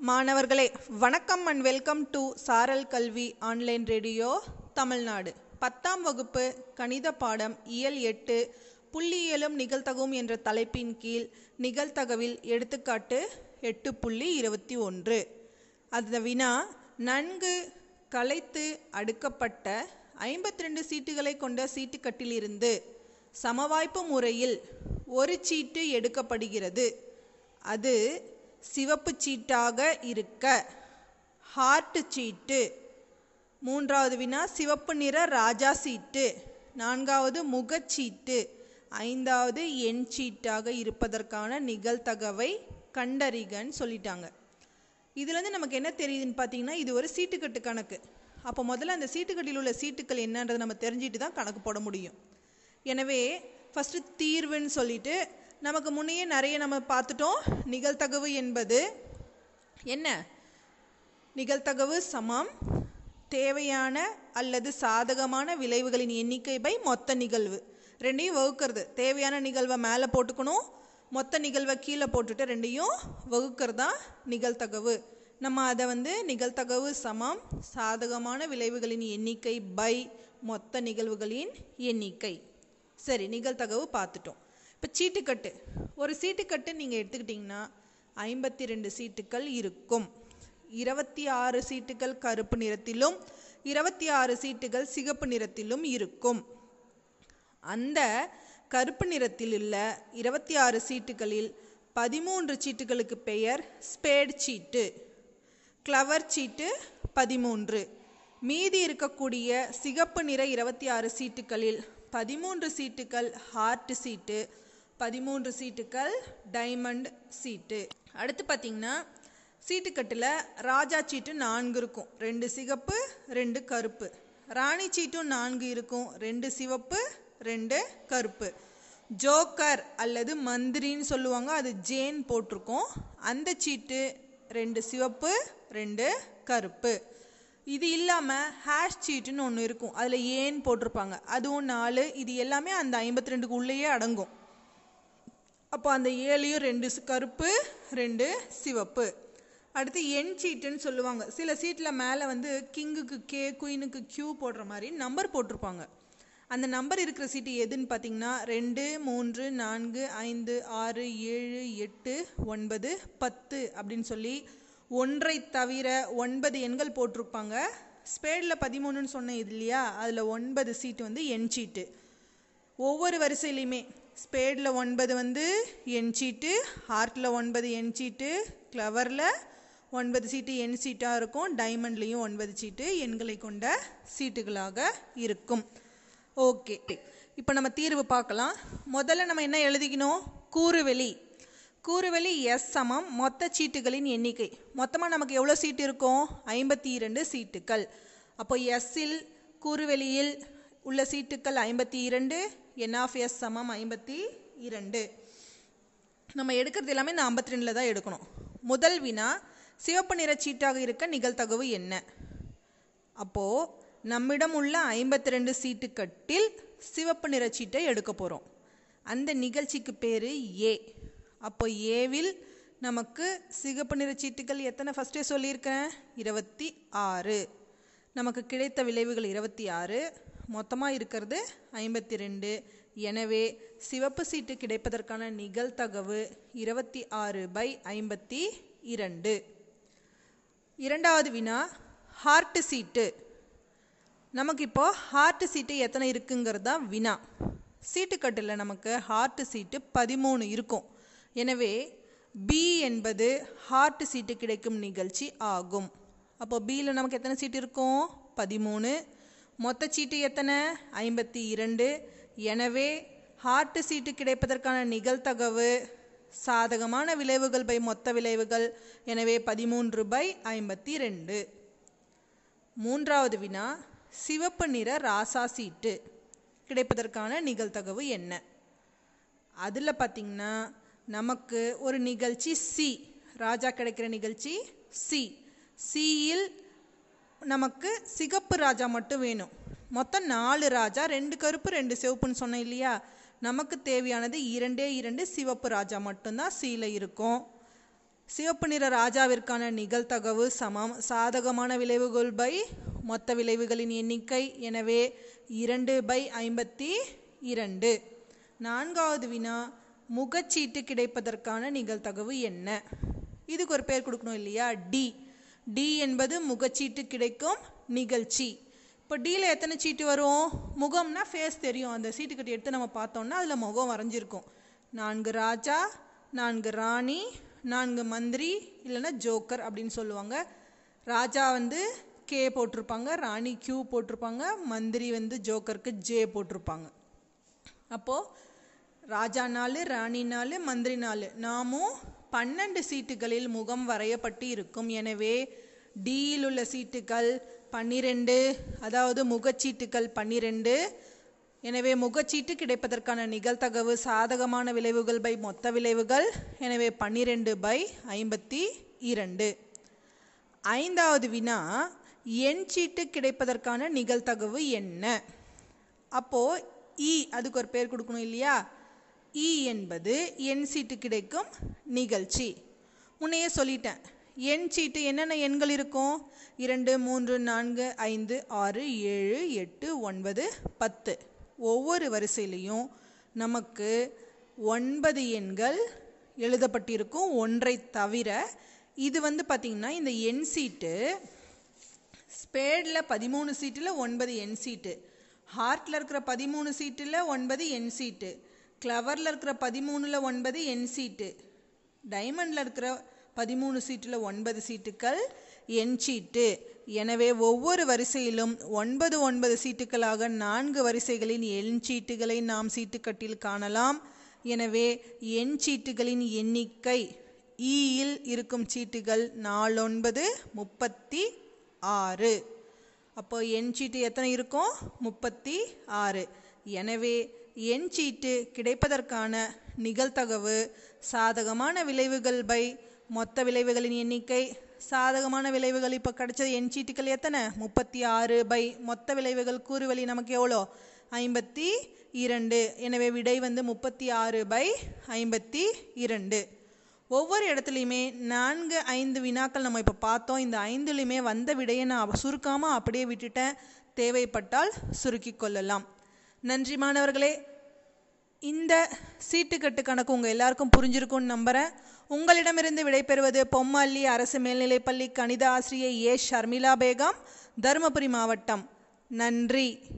மாணவர்களே வணக்கம் and welcome to சாரல் கல்வி ஆன்லைன் ரேடியோ தமிழ்நாடு. பத்தாம் வகுப்பு கணித பாடம் இயல் எட்டு புள்ளியியலும் நிகழ்த்தகவும் என்ற தலைப்பின் கீழ் நிகழ்த்தகவில் எடுத்துக்காட்டு எட்டு புள்ளி இருபத்தி ஒன்று. அந்த வினா நன்கு கலைத்து அடுக்கப்பட்ட ஐம்பத்தி ரெண்டு சீட்டுகளை கொண்ட சீட்டுக்கட்டிலிருந்து சமவாய்ப்பு முறையில் ஒரு சீட்டு எடுக்கப்படுகிறது. அது சிவப்பு சீட்டாக இருக்க. ஹார்ட் சீட்டு. மூன்றாவது வினா சிவப்பு நிற ராஜா சீட்டு. நான்காவது முகச்சீட்டு ஐந்தாவது எண் சீட்டாக இருப்பதற்கான நிகழ்தகவை கண்டறிகன்னு சொல்லிட்டாங்க. இதுலேருந்து நமக்கு என்ன தெரியுதுன்னு பார்த்தீங்கன்னா இது ஒரு சீட்டுக்கட்டு கணக்கு. அப்போ முதல்ல அந்த சீட்டுக்கட்டில் உள்ள சீட்டுக்கள் என்னன்றதை நம்ம தெரிஞ்சிட்டு தான் கணக்கு போட முடியும். எனவே ஃபஸ்ட்டு தீர்வுன்னு சொல்லிட்டு நமக்கு முன்னையே நிறைய நம்ம பார்த்துட்டோம். நிகழ்தகவு என்பது என்ன? நிகழ்தகவு சமம். தேவையான அல்லது சாதகமான விளைவுகளின் எண்ணிக்கை பை மொத்த நிகழ்வு. ரெண்டையும் வகுக்கிறது. தேவையான நிகழ்வை மேலே போட்டுக்கணும். மொத்த நிகழ்வை கீழே போட்டுட்டு ரெண்டையும் வகுக்கிறது தான் நிகழ்தகவு. நம்ம அதை வந்து நிகழ்தகவு சமம். சாதகமான விளைவுகளின் எண்ணிக்கை பை மொத்த நிகழ்வுகளின் எண்ணிக்கை. சரி நிகழ்தகவு பார்த்துட்டோம். இப்போ சீட்டுக்கட்டு. ஒரு சீட்டுக்கட்டு நீங்கள் எடுத்துக்கிட்டிங்கன்னா ஐம்பத்தி ரெண்டு சீட்டுக்கள் இருக்கும். இருபத்தி ஆறு சீட்டுகள் கருப்பு நிறத்திலும் இருபத்தி ஆறு சீட்டுகள் சிகப்பு நிறத்திலும் இருக்கும். அந்த கருப்பு நிறத்தில் உள்ள இருபத்தி ஆறு சீட்டுகளில் பதிமூன்று சீட்டுகளுக்கு பெயர் ஸ்பேட் சீட்டு கிளவர் சீட்டு பதிமூன்று. மீதி இருக்கக்கூடிய சிகப்பு நிற இருபத்தி ஆறு சீட்டுகளில் பதிமூன்று சீட்டுகள் ஹார்ட் சீட்டு பதிமூன்று சீட்டுக்கள் டைமண்ட் சீட்டு. அடுத்து பார்த்தீங்கன்னா சீட்டுக்கட்டில் ராஜா சீட்டு நான்கு இருக்கும். ரெண்டு சிகப்பு ரெண்டு கருப்பு. ராணி சீட்டும் நான்கு இருக்கும். ரெண்டு சிவப்பு ரெண்டு கருப்பு. ஜோக்கர் அல்லது மந்திரின்னு சொல்லுவாங்க. அது ஜேன் போட்டிருக்கோம். அந்த சீட்டு ரெண்டு சிவப்பு ரெண்டு கருப்பு. இது இல்லாமல் ஹேஷ் சீட்டுன்னு ஒன்று இருக்கும். அதில் ஏன் போட்டிருப்பாங்க? அதுவும் நாலு. இது எல்லாமே அந்த ஐம்பத்தி ரெண்டுக்கு உள்ளேயே அடங்கும். அப்போ அந்த ஏழையும் ரெண்டு கருப்பு ரெண்டு சிவப்பு. அடுத்து எண் சீட்டுன்னு சொல்லுவாங்க. சில சீட்டில் மேலே வந்து கிங்குக்கு கே குயினுக்கு கியூ போடுற மாதிரி நம்பர் போட்டிருப்பாங்க. அந்த நம்பர் இருக்கிற சீட்டு எதுன்னு பார்த்தீங்கன்னா ரெண்டு மூன்று நான்கு ஐந்து ஆறு ஏழு எட்டு ஒன்பது பத்து அப்படின்னு சொல்லி ஒன்றை தவிர ஒன்பது எண்கள் போட்டிருப்பாங்க. ஸ்பேடில் பதிமூணுன்னு சொன்னேன் இது இல்லையா? அதில் ஒன்பது சீட்டு வந்து எண் சீட்டு. ஒவ்வொரு வரிசையிலையுமே ஸ்பேடில் ஒன்பது வந்து எண் சீட்டு ஹார்ட்டில் ஒன்பது எண்சீட்டு கிளவரில் ஒன்பது சீட்டு எண் சீட்டாக இருக்கும். டைமண்ட்லேயும் ஒன்பது சீட்டு எண்களை கொண்ட சீட்டுகளாக இருக்கும். ஓகே. இப்போ நம்ம தீர்வு பார்க்கலாம். முதல்ல நம்ம என்ன எழுதிக்கணும்? கூறுவெளி. கூறுவெளி எஸ் சமம். மொத்த சீட்டுகளின் எண்ணிக்கை. மொத்தமாக நமக்கு எவ்வளோ சீட்டு இருக்கும்? ஐம்பத்தி இரண்டு சீட்டுகள். அப்போ எஸ்ஸில் கூறுவெளியில் உள்ள சீட்டுக்கள் ஐம்பத்தி இரண்டு என் ஆஃப் எஸ் சமம் ஐம்பத்தி இரண்டு. நம்ம எடுக்கிறது எல்லாமே இந்த ஐம்பத்தி ரெண்டில் தான் எடுக்கணும். முதல் வினா சிவப்பு நிற சீட்டாக இருக்க நிகழ்தகவு என்ன? அப்போது நம்மிடம் உள்ள ஐம்பத்தி ரெண்டு சீட்டுக்கட்டில் சிவப்பு நிற சீட்டை எடுக்க போகிறோம் அந்த நிகழ்ச்சிக்கு பேர் ஏ. அப்போ ஏவில் நமக்கு சிகப்பு நிற சீட்டுகள் எத்தனை ஃபஸ்ட்டே சொல்லியிருக்கேன்? இருபத்தி ஆறு. நமக்கு கிடைத்த விளைவுகள் இருபத்தி ஆறு. மொத்தமாக இருக்கிறது ஐம்பத்தி ரெண்டு எனவே சிவப்பு சீட்டு கிடைப்பதற்கான நிகழ்தகவு இருபத்தி ஆறு பை ஐம்பத்தி இரண்டு இரண்டாவது வினா ஹார்ட் சீட்டு. நமக்கு இப்போது ஹார்ட் சீட்டு எத்தனை இருக்குங்கிறது தான் வினா. சீட்டுக்கட்டில் நமக்கு ஹார்ட் சீட்டு பதிமூணு இருக்கும். எனவே பி என்பது ஹார்ட் சீட்டு கிடைக்கும் நிகழ்ச்சி ஆகும். அப்போ பியில் நமக்கு எத்தனை சீட்டு இருக்கும்? பதிமூணு. மொத்த சீட்டு எத்தனை? ஐம்பத்தி இரண்டு. எனவே ஹார்ட் சீட்டு கிடைப்பதற்கான நிகழ்தகவு சாதகமான விளைவுகள் பை மொத்த விளைவுகள் எனவே பதிமூன்று பை ஐம்பத்தி ரெண்டு மூன்றாவது வினா சிவப்பு நிற ராசா சீட்டு கிடைப்பதற்கான நிகழ்தகவு என்ன? அதில் பார்த்திங்கன்னா நமக்கு ஒரு நிகழ்ச்சி சி ராஜா கிடைக்கிற நிகழ்ச்சி சி சியில் நமக்கு சிகப்பு ராஜா மட்டும் வேணும். மொத்தம் நாலு ராஜா ரெண்டு கருப்பு ரெண்டு சிவப்புன்னு சொன்னேன் இல்லையா? நமக்கு தேவையானது இரண்டே இரண்டு சிவப்பு ராஜா மட்டும்தான் சீலை இருக்கும். சிவப்பு நிற ராஜாவிற்கான நிகழ்தகவு சமம். சாதகமான விளைவுகள் பை மொத்த விளைவுகளின் எண்ணிக்கை. எனவே இரண்டு பை ஐம்பத்தி இரண்டு. நான்காவது வினா முகச்சீட்டு கிடைப்பதற்கான நிகழ்தகவு என்ன? இதுக்கு ஒரு பேர் கொடுக்கணும் இல்லையா? டி. டி என்பது முகச்சீட்டு கிடைக்கும் நிகழ்ச்சி. இப்போ டியில் எத்தனை சீட்டு வரும்? முகம்னா ஃபேஸ் தெரியும். அந்த சீட்டு கட்டி எடுத்து நம்ம பார்த்தோம்னா அதில் முகம் வரைஞ்சிருக்கும். நான்கு ராஜா நான்கு ராணி நான்கு மந்திரி இல்லைன்னா ஜோக்கர் அப்படின்னு சொல்லுவாங்க. ராஜா வந்து கே போட்டிருப்பாங்க ராணி கியூ போட்டிருப்பாங்க மந்திரி வந்து ஜோக்கருக்கு ஜே போட்டிருப்பாங்க. அப்போது ராஜா நாலு ராணி நாலு மந்திரி நாலு. நாமும் பன்னெண்டு சீட்டுகளில் முகம் வரையப்பட்டு இருக்கும் எனவே டியில் உள்ள சீட்டுகள் பன்னிரெண்டு அதாவது முகச்சீட்டுகள் பன்னிரெண்டு. எனவே முகச்சீட்டு கிடைப்பதற்கான நிகழ்தகவு சாதகமான விளைவுகள் பை மொத்த விளைவுகள். எனவே பன்னிரெண்டு பை ஐம்பத்தி இரண்டு. ஐந்தாவது வினா எண் சீட்டு கிடைப்பதற்கான நிகழ்தகவு என்ன? அப்போது இ e, அதுக்கு ஒரு பேர் கொடுக்கணும் இல்லையா? இ என்பது எண் சீட்டு கிடைக்கும் நிகழ்ச்சி. முன்னையே சொல்லிட்டேன். எண் சீட்டு என்னென்ன எண்கள் இருக்கும்? இரண்டு மூன்று நான்கு ஐந்து ஆறு ஏழு எட்டு ஒன்பது பத்து. ஒவ்வொரு வரிசையிலையும் நமக்கு ஒன்பது எண்கள் எழுதப்பட்டிருக்கும். ஒன்றை தவிர இது வந்து பார்த்திங்கன்னா இந்த எண் சீட்டு ஸ்பேடில் பதிமூணு சீட்டில் ஒன்பது எண் சீட்டு. ஹார்ட்டில் இருக்கிற பதிமூணு சீட்டில் ஒன்பது எண் சீட்டு. கிளவரில் இருக்கிற பதிமூணில் ஒன்பது எண் சீட்டு டைமண்டில் இருக்கிற பதிமூணு சீட்டில் ஒன்பது சீட்டுகள் என் சீட்டு எனவே ஒவ்வொரு வரிசையிலும் ஒன்பது ஒன்பது சீட்டுகளாக நான்கு வரிசைகளின் எண் சீட்டுகளை நாம் சீட்டுக்கட்டில் காணலாம். எனவே எண் சீட்டுகளின் எண்ணிக்கை e ஈயில் இருக்கும் சீட்டுகள் நாலொன்பது முப்பத்தி ஆறு. அப்போ எண் சீட்டு எத்தனை இருக்கும்? முப்பத்தி ஆறு. எனவே எண் சீட்டு கிடைப்பதற்கான நிகழ்தகவு சாதகமான விளைவுகள் பை. மொத்த விளைவுகளின் எண்ணிக்கை சாதகமான விளைவுகள் இப்போ கிடைச்சது எண் சீட்டுகள் எத்தனை? முப்பத்தி ஆறு பை. மொத்த விளைவுகள் கூறுவழி நமக்கு எவ்வளோ? ஐம்பத்தி இரண்டு. எனவே விடை வந்து முப்பத்தி ஆறு பை ஐம்பத்தி இரண்டு. ஒவ்வொரு இடத்துலையுமே நான்கு ஐந்து வினாக்கள் நம்ம இப்போ பார்த்தோம். இந்த ஐந்துலையுமே வந்த விடையை நான் சுருக்காமல் அப்படியே விட்டுட்டேன். தேவைப்பட்டால் சுருக்கி கொள்ளலாம். நன்றி மாணவர்களே. இந்த சீட்டுக்கட்டு கணக்கு உங்கள் எல்லாருக்கும் புரிஞ்சிருக்கும்னு நம்புகிறேன் உங்களிடமிருந்து விடைபெறுவது பொம்மல்லி அரசு மேல்நிலைப்பள்ளி கணித ஆசிரியை ஏ. ஷர்மிளா பேகம் தருமபுரி மாவட்டம். நன்றி.